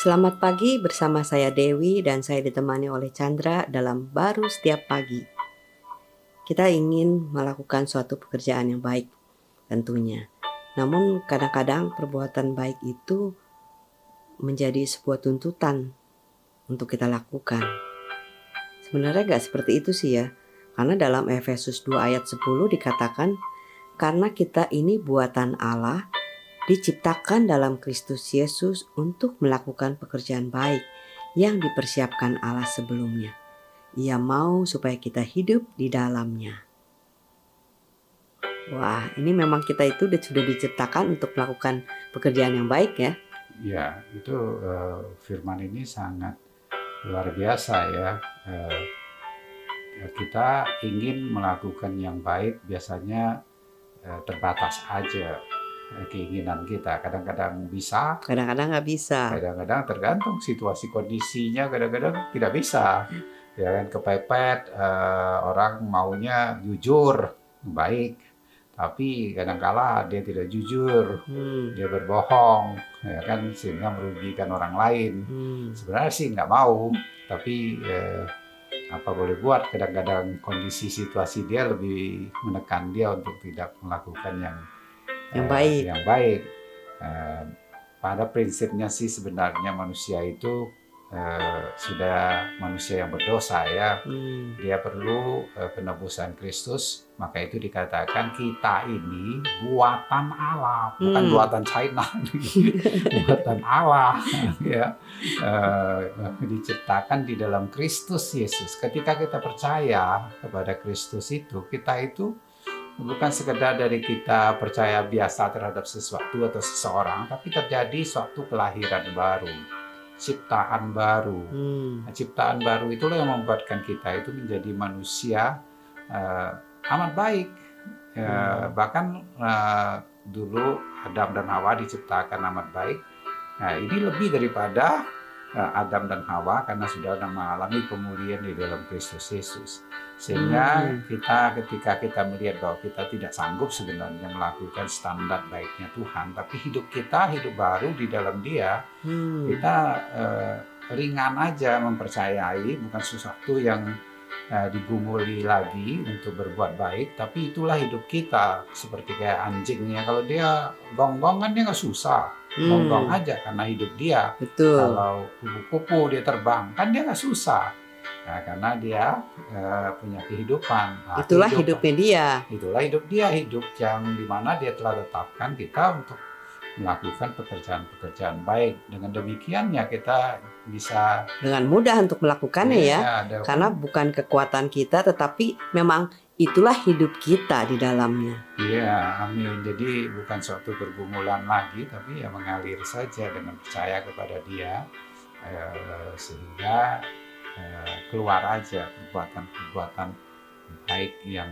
Selamat pagi bersama saya Dewi dan saya ditemani oleh Chandra dalam baru setiap pagi. Kita ingin melakukan suatu pekerjaan yang baik tentunya. Namun kadang-kadang perbuatan baik itu menjadi sebuah tuntutan untuk kita lakukan. Sebenarnya gak seperti itu sih ya. Karena dalam Efesus 2 ayat 10 dikatakan karena kita ini buatan Allah diciptakan dalam Kristus Yesus untuk melakukan pekerjaan baik yang dipersiapkan Allah sebelumnya. Ia mau supaya kita hidup di dalamnya. Wah, ini memang kita itu sudah diciptakan untuk melakukan pekerjaan yang baik ya. Ya, itu uh, firman ini sangat luar biasa ya. Uh, kita ingin melakukan yang baik biasanya uh, terbatas aja keinginan kita. Kadang-kadang bisa, kadang-kadang nggak bisa. Kadang-kadang tergantung situasi kondisinya, kadang-kadang tidak bisa. Ya kan kepepet, uh, orang maunya jujur, baik, tapi kadang-kala dia tidak jujur, hmm. dia berbohong, ya kan sehingga merugikan orang lain. Hmm. Sebenarnya sih nggak mau, tapi eh, apa boleh buat kadang-kadang kondisi situasi dia lebih menekan dia untuk tidak melakukan yang yang uh, baik. Yang baik. Uh, pada prinsipnya sih sebenarnya manusia itu uh, sudah manusia yang berdosa ya. Hmm. Dia perlu uh, penebusan Kristus. Maka itu dikatakan kita ini buatan Allah, bukan hmm. buatan China, buatan Allah ya. Uh, diciptakan di dalam Kristus Yesus. Ketika kita percaya kepada Kristus itu, kita itu bukan sekedar dari kita percaya biasa terhadap sesuatu atau seseorang, tapi terjadi suatu kelahiran baru, ciptaan baru. Hmm. Nah, ciptaan baru itulah yang membuatkan kita itu menjadi manusia uh, amat baik. Uh, hmm. Bahkan uh, dulu Adam dan Hawa diciptakan amat baik. Nah, ini lebih daripada Adam dan Hawa karena sudah mengalami pemulihan di dalam Kristus Yesus. Sehingga hmm. kita ketika kita melihat bahwa kita tidak sanggup sebenarnya melakukan standar baiknya Tuhan, tapi hidup kita hidup baru di dalam Dia, hmm. kita uh, ringan aja mempercayai bukan sesuatu yang uh, digumuli lagi untuk berbuat baik, tapi itulah hidup kita seperti kayak anjingnya kalau dia gonggong kan dia nggak susah, hmm. aja karena hidup dia. Betul. Kalau kupu-kupu dia terbang kan dia nggak susah Nah, karena dia uh, punya kehidupan. Nah, itulah hidup, hidupnya dia. Itulah hidup dia, hidup yang di mana dia telah tetapkan kita untuk melakukan pekerjaan-pekerjaan baik. Dengan demikiannya kita bisa dengan mudah untuk melakukannya ya, ya ada, karena bukan kekuatan kita, tetapi memang itulah hidup kita di dalamnya. Iya, amin. Jadi bukan suatu pergumulan lagi, tapi ya mengalir saja dengan percaya kepada Dia, eh, sehingga Eh, keluar aja perbuatan-perbuatan baik yang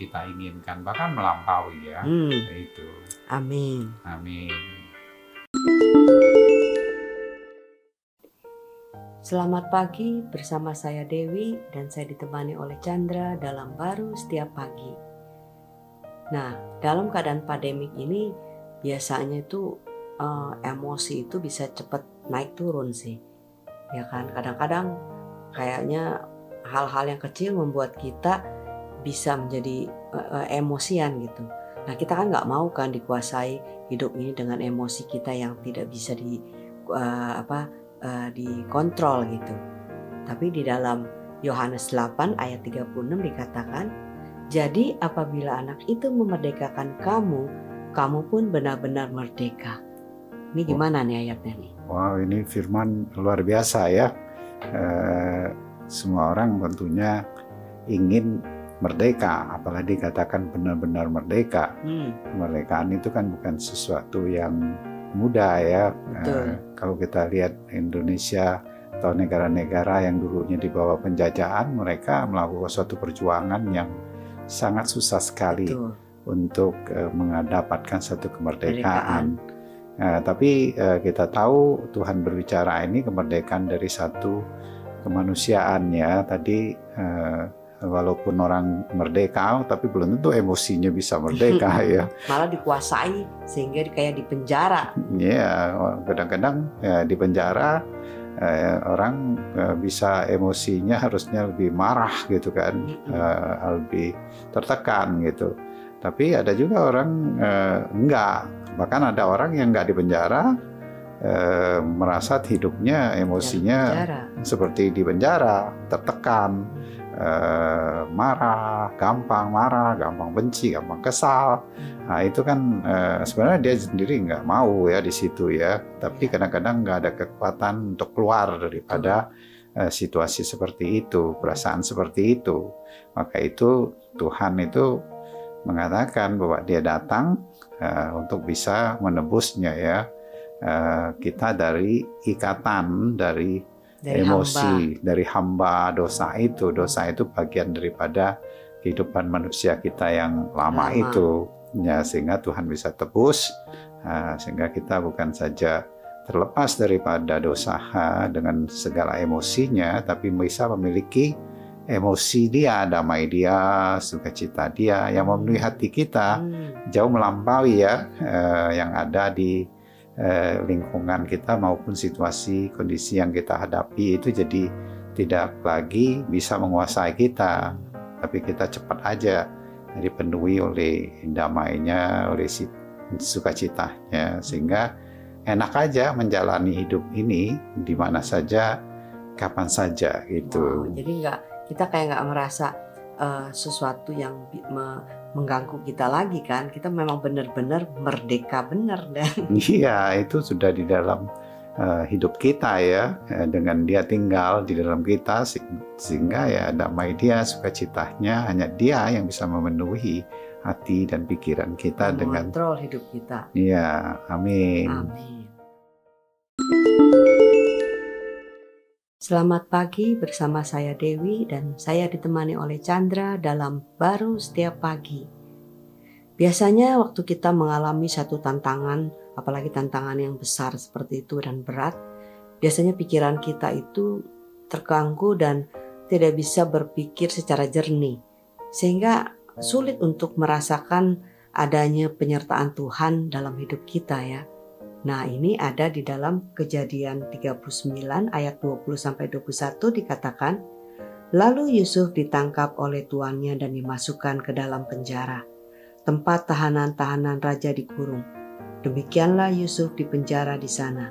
kita inginkan bahkan melampaui ya hmm. itu amin amin Selamat pagi bersama saya Dewi dan saya ditemani oleh Chandra dalam baru setiap pagi. Nah, dalam keadaan pandemik ini biasanya itu uh, emosi itu bisa cepat naik turun sih. Ya kan, kadang-kadang kayaknya hal-hal yang kecil membuat kita bisa menjadi uh, emosian gitu. Nah kita kan nggak mau kan dikuasai hidup ini dengan emosi kita yang tidak bisa di uh, apa uh, dikontrol gitu. Tapi di dalam Yohanes 8 ayat 36 dikatakan, jadi apabila anak itu memerdekakan kamu, kamu pun benar-benar merdeka. Ini gimana nih ayatnya nih? Wow, ini firman luar biasa ya eh, semua orang tentunya ingin merdeka, apalagi dikatakan benar-benar merdeka. Hmm. Kemerdekaan itu kan bukan sesuatu yang mudah ya. Eh, kalau kita lihat Indonesia atau negara-negara yang dulunya di bawah penjajahan, mereka melakukan suatu perjuangan yang sangat susah sekali Betul. untuk eh, mendapatkan satu kemerdekaan. Nah, tapi uh, kita tahu Tuhan berbicara ini kemerdekaan dari satu kemanusiaan ya. Tadi uh, walaupun orang merdeka tapi belum tentu emosinya bisa merdeka ya. Malah dikuasai sehingga kayak di penjara. Ya kadang-kadang ya, di penjara eh, orang eh, bisa emosinya harusnya lebih marah gitu kan eh, lebih tertekan gitu. Tapi ada juga orang eh, enggak. Bahkan ada orang yang enggak di penjara eh, merasa hidupnya emosinya seperti di penjara tertekan eh, marah, gampang marah, gampang benci, gampang kesal. Nah itu kan eh, sebenarnya dia sendiri nggak mau ya di situ ya. Tapi kadang-kadang nggak ada kekuatan untuk keluar daripada eh, situasi seperti itu, perasaan seperti itu. Maka itu Tuhan itu mengatakan bahwa Dia datang eh, untuk bisa menebusnya ya. Kita dari ikatan dari dari emosi hamba. dari hamba dosa itu. Dosa itu bagian daripada kehidupan manusia kita yang lama, lama. itu. Ya, sehingga Tuhan bisa tebus, uh, sehingga kita bukan saja terlepas daripada dosa dengan segala emosinya, tapi bisa memiliki emosi dia, damai dia, sukacita dia yang memenuhi hati kita hmm. jauh melampaui ya uh, yang ada di eh, lingkungan kita maupun situasi kondisi yang kita hadapi itu jadi tidak lagi bisa menguasai kita tapi kita cepat aja dipenuhi oleh damainya oleh sukacitanya. Sehingga enak aja menjalani hidup ini di mana saja kapan saja gitu. Oh, jadi nggak kita kayak nggak merasa uh, sesuatu yang mengganggu kita lagi kan? Kita memang benar-benar merdeka benar dan iya itu sudah di dalam uh, hidup kita ya eh, dengan dia tinggal di dalam kita sehingga ya damai dia sukacitanya hanya dia yang bisa memenuhi hati dan pikiran kita dengan kontrol hidup kita. Iya amin. Amin Selamat pagi bersama saya Dewi dan saya ditemani oleh Chandra dalam Baru Setiap Pagi. Biasanya waktu kita mengalami satu tantangan, apalagi tantangan yang besar seperti itu dan berat, biasanya pikiran kita itu terganggu dan tidak bisa berpikir secara jernih. Sehingga sulit untuk merasakan adanya penyertaan Tuhan dalam hidup kita ya. Nah, ini ada di dalam Kejadian 39 ayat 20 sampai 21 dikatakan, Lalu Yusuf ditangkap oleh tuannya dan dimasukkan ke dalam penjara, tempat tahanan-tahanan raja dikurung. Demikianlah Yusuf di penjara di sana.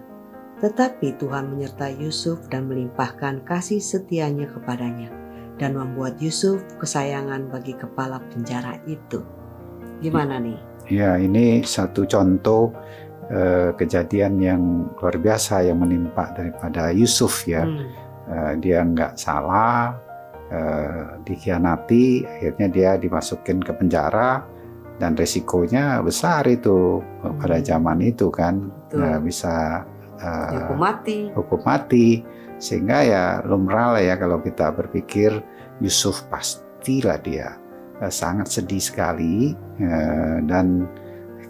Tetapi Tuhan menyertai Yusuf dan melimpahkan kasih setianya kepadanya dan membuat Yusuf kesayangan bagi kepala penjara itu. Gimana nih? Ya, ini satu contoh uh, kejadian yang luar biasa yang menimpa daripada Yusuf ya. Hmm. Uh, dia nggak salah, uh, dikhianati, akhirnya dia dimasukin ke penjara dan resikonya besar itu hmm. pada zaman itu kan uh, bisa uh, hukum mati. Hukum mati sehingga ya lumrah lah ya kalau kita berpikir Yusuf pastilah dia uh, sangat sedih sekali uh, dan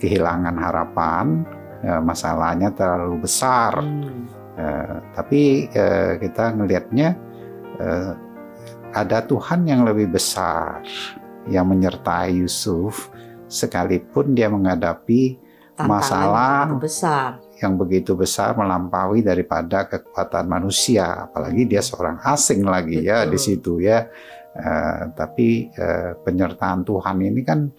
kehilangan harapan ya, masalahnya terlalu besar. Hmm. Uh, tapi uh, kita melihatnya uh, ada Tuhan yang lebih besar yang menyertai Yusuf sekalipun dia menghadapi Tantangan masalah yang besar yang begitu besar melampaui daripada kekuatan manusia apalagi dia seorang asing lagi Betul. ya di situ ya uh, tapi uh, penyertaan Tuhan ini kan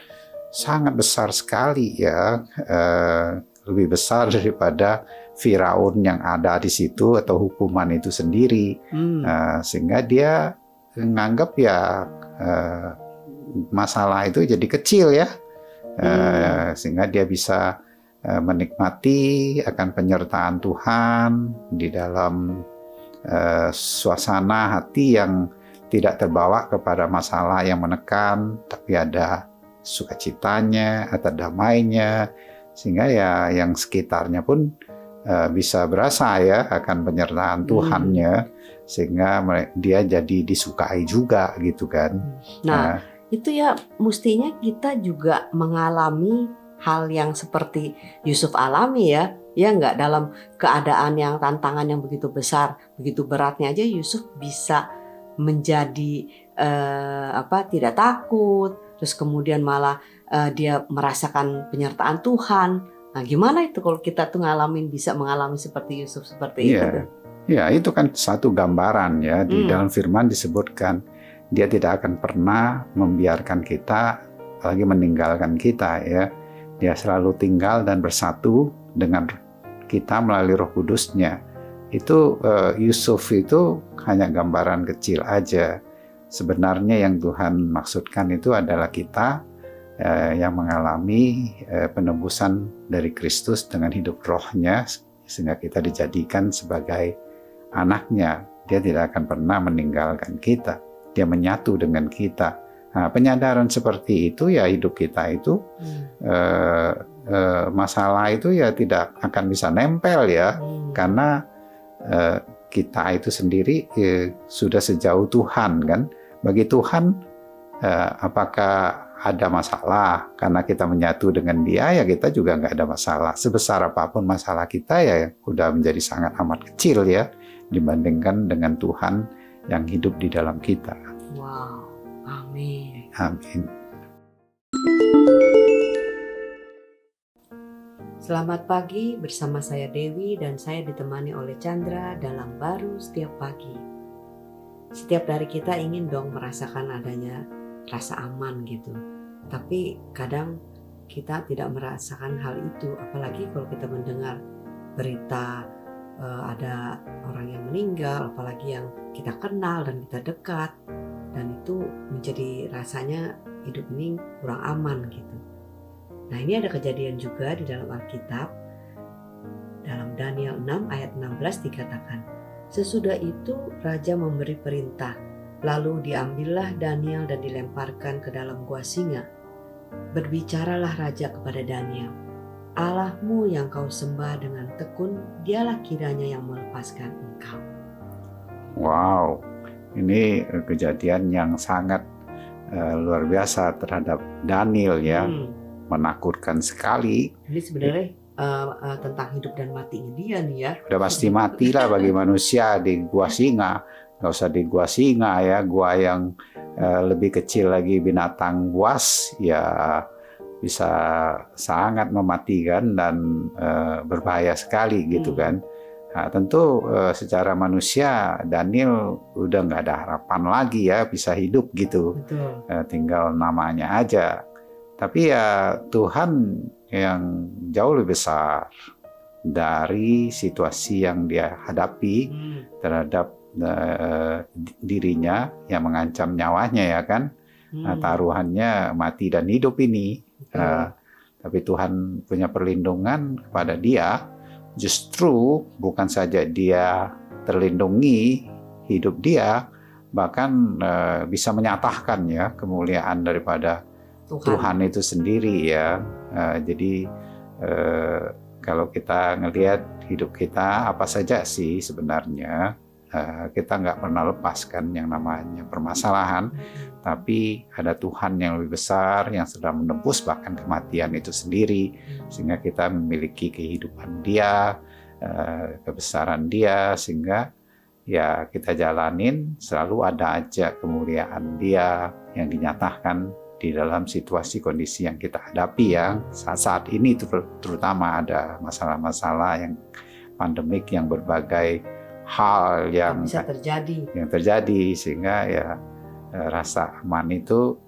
sangat besar sekali ya uh, lebih besar daripada Firaun yang ada di situ atau hukuman itu sendiri, hmm. uh, sehingga dia menganggap ya uh, masalah itu jadi kecil ya, uh, sehingga dia bisa uh, menikmati akan penyertaan Tuhan di dalam uh, suasana hati yang tidak terbawa kepada masalah yang menekan, tapi ada sukacitanya, atau damainya, sehingga ya yang sekitarnya pun uh, bisa berasa ya akan penyertaan hmm. Tuhannya sehingga dia jadi disukai juga gitu kan. Nah, uh, itu ya mestinya kita juga mengalami hal yang seperti Yusuf alami ya. Ya nggak dalam keadaan yang tantangan yang begitu besar, begitu beratnya aja Yusuf bisa menjadi uh, apa tidak takut, terus kemudian malah uh, dia merasakan penyertaan Tuhan. Nah, gimana itu kalau kita tuh ngalamin bisa mengalami seperti Yusuf seperti yeah. itu? Ya, itu kan satu gambaran ya di hmm. dalam firman disebutkan dia tidak akan pernah membiarkan kita lagi meninggalkan kita ya. Dia selalu tinggal dan bersatu dengan kita melalui Roh Kudusnya. Itu uh, Yusuf itu hanya gambaran kecil aja. Sebenarnya yang Tuhan maksudkan itu adalah kita yang mengalami uh, penebusan dari Kristus dengan hidup rohnya sehingga kita dijadikan sebagai anaknya. Dia tidak akan pernah meninggalkan kita. Dia menyatu dengan kita. Nah, penyadaran seperti itu ya hidup kita itu hmm. eh, eh, masalah itu ya tidak akan bisa nempel ya hmm. karena eh, kita itu sendiri eh, sudah sejauh Tuhan kan. Bagi Tuhan eh, apakah ada masalah karena kita menyatu dengan Dia ya kita juga nggak ada masalah. Sebesar apa pun masalah kita ya udah menjadi sangat amat kecil ya dibandingkan dengan Tuhan yang hidup di dalam kita. Wow, amin. Amin. Selamat pagi bersama saya Dewi dan saya ditemani oleh Chandra dalam baru setiap pagi. Setiap dari kita ingin dong merasakan adanya rasa aman gitu. Tapi kadang kita tidak merasakan hal itu apalagi kalau kita mendengar berita uh, ada orang yang meninggal, apalagi yang kita kenal dan kita dekat, dan itu menjadi rasanya hidup ini kurang aman gitu. Nah ini ada kejadian juga di dalam Alkitab, dalam Daniel 6 ayat 16 dikatakan, Sesudah itu raja memberi perintah, lalu diambillah Daniel dan dilemparkan ke dalam gua singa. Berbicaralah raja kepada Daniel, Allahmu yang kau sembah dengan tekun, dialah kiranya yang melepaskan engkau. Wow, ini kejadian yang sangat uh, luar biasa terhadap Daniel ya, hmm. menakutkan sekali. Ini sebenarnya uh, uh, tentang hidup dan matinya dia nih ya. Udah pasti mati lah bagi manusia di gua singa, nggak usah di gua singa ya, gua yang uh, lebih kecil lagi binatang buas ya bisa sangat mematikan dan uh, berbahaya sekali gitu hmm. kan. Nah, tentu uh, secara manusia Daniel udah nggak ada harapan lagi ya bisa hidup gitu, Uh, tinggal namanya aja. Tapi ya Tuhan yang jauh lebih besar dari situasi yang dia hadapi hmm. terhadap uh, dirinya yang mengancam nyawanya ya kan. Nah, hmm. taruhannya mati dan hidup ini Uh, tapi Tuhan punya perlindungan kepada dia. Justru bukan saja dia terlindungi hidup dia, bahkan uh, bisa menyatakan ya kemuliaan daripada Tuhan, Tuhan itu sendiri ya. Uh, jadi uh, kalau kita ngelihat hidup kita apa saja sih sebenarnya kita nggak pernah lepaskan yang namanya permasalahan tapi ada Tuhan yang lebih besar yang sedang menebus bahkan kematian itu sendiri sehingga kita memiliki kehidupan Dia, eh, kebesaran Dia sehingga ya kita jalanin selalu ada aja kemuliaan Dia yang dinyatakan di dalam situasi kondisi yang kita hadapi ya. Saat-saat ini terutama ada masalah-masalah yang pandemik yang berbagai hal yang bisa terjadi yang terjadi sehingga ya Eh, rasa aman itu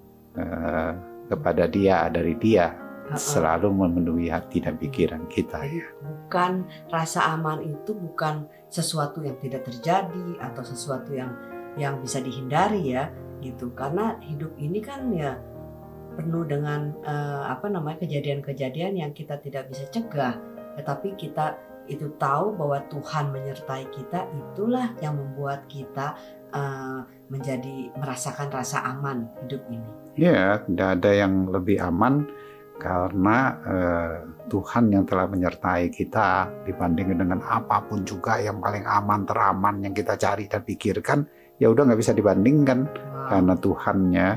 uh, kepada dia dari dia uh-uh. selalu memenuhi hati dan pikiran kita ya. Bukan rasa aman itu bukan sesuatu yang tidak terjadi atau sesuatu yang yang bisa dihindari ya gitu karena hidup ini kan ya penuh dengan uh, apa namanya kejadian-kejadian yang kita tidak bisa cegah tetapi kita itu tahu bahwa Tuhan menyertai kita itulah yang membuat kita uh, menjadi merasakan rasa aman hidup ini. Ya, tidak ada yang lebih aman karena uh, Tuhan yang telah menyertai kita dibandingkan dengan apa pun juga yang paling aman teraman yang kita cari dan pikirkan ya udah nggak bisa dibandingkan wow. karena Tuhannya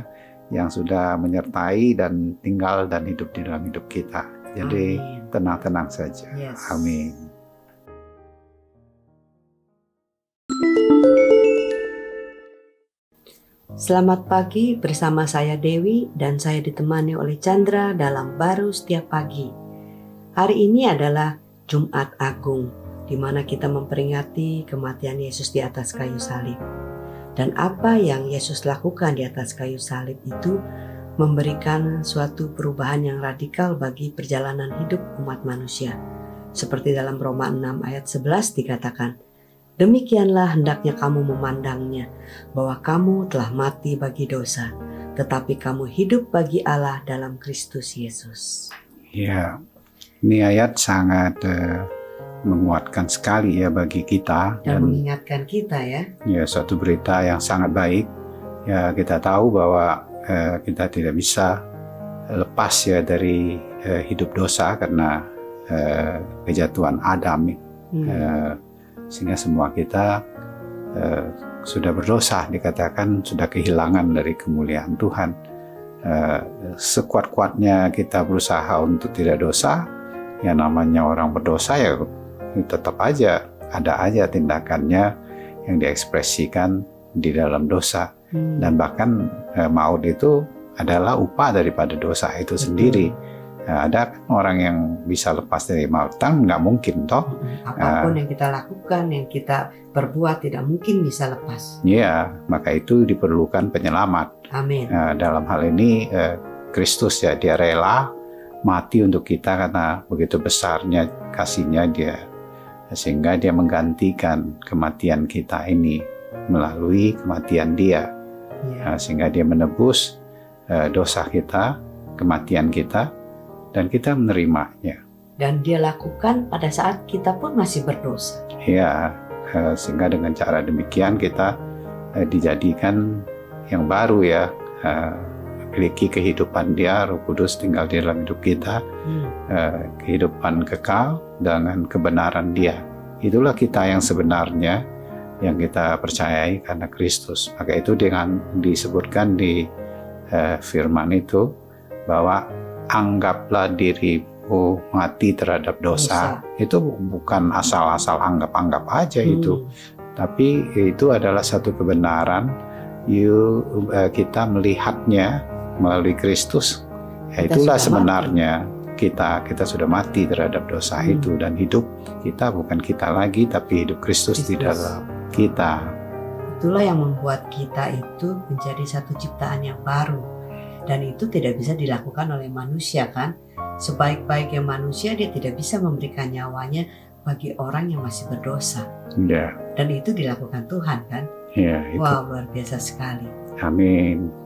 yang sudah menyertai dan tinggal dan hidup di dalam hidup kita. Jadi tenang-tenang saja. Yes. Amin. Selamat pagi bersama saya Dewi dan saya ditemani oleh Chandra dalam baru setiap pagi. Hari ini adalah Jumat Agung, di mana kita memperingati kematian Yesus di atas kayu salib. Dan apa yang Yesus lakukan di atas kayu salib itu memberikan suatu perubahan yang radikal bagi perjalanan hidup umat manusia. Seperti dalam Roma 6 ayat 11 dikatakan, Demikianlah hendaknya kamu memandangnya, bahwa kamu telah mati bagi dosa, tetapi kamu hidup bagi Allah dalam Kristus Yesus. Ya, ini ayat sangat uh, menguatkan sekali ya bagi kita dan, dan mengingatkan kita ya. Ya, suatu berita yang sangat baik. Ya, kita tahu bahwa uh, kita tidak bisa lepas ya dari uh, hidup dosa karena uh, kejatuhan Adam. Hmm. Uh, sehingga semua kita uh, sudah berdosa dikatakan sudah kehilangan dari kemuliaan Tuhan uh, sekuat-kuatnya kita berusaha untuk tidak dosa yang namanya orang berdosa ya tetap aja ada aja tindakannya yang diekspresikan di dalam dosa hmm. dan bahkan uh, maut itu adalah upah daripada dosa itu sendiri. Nah, ada orang yang bisa lepas dari mautan nggak mungkin toh. Apa pun uh, yang kita lakukan, yang kita perbuat tidak mungkin bisa lepas. Iya, maka itu diperlukan penyelamat. Amin. Uh, dalam hal ini uh, Kristus ya dia rela mati untuk kita karena begitu besarnya kasihnya dia sehingga dia menggantikan kematian kita ini melalui kematian dia. Ya. Uh, sehingga dia menebus uh, dosa kita, kematian kita dan kita menerimanya. Dan dia lakukan pada saat kita pun masih berdosa. Ya, sehingga dengan cara demikian kita eh, dijadikan yang baru ya, eh, memiliki kehidupan dia, Roh Kudus tinggal di dalam hidup kita, hmm. kehidupan kekal dengan kebenaran dia. Itulah kita yang sebenarnya yang kita percayai karena Kristus. Maka itu dengan disebutkan di firman itu bahwa anggaplah dirimu mati terhadap dosa. dosa. Itu bukan asal-asal anggap-anggap aja hmm. itu. Tapi itu adalah satu kebenaran you, uh, kita melihatnya melalui Kristus. Ya, itulah sebenarnya mati. kita kita sudah mati terhadap dosa hmm. itu dan hidup kita bukan kita lagi tapi hidup Kristus di dalam kita. Itulah yang membuat kita itu menjadi satu ciptaan yang baru dan itu tidak bisa dilakukan oleh manusia kan? Sebaik-baiknya manusia dia tidak bisa memberikan nyawanya bagi orang yang masih berdosa. Yeah. dan itu dilakukan Tuhan kan? Yeah, itu. wah luar biasa sekali. Amin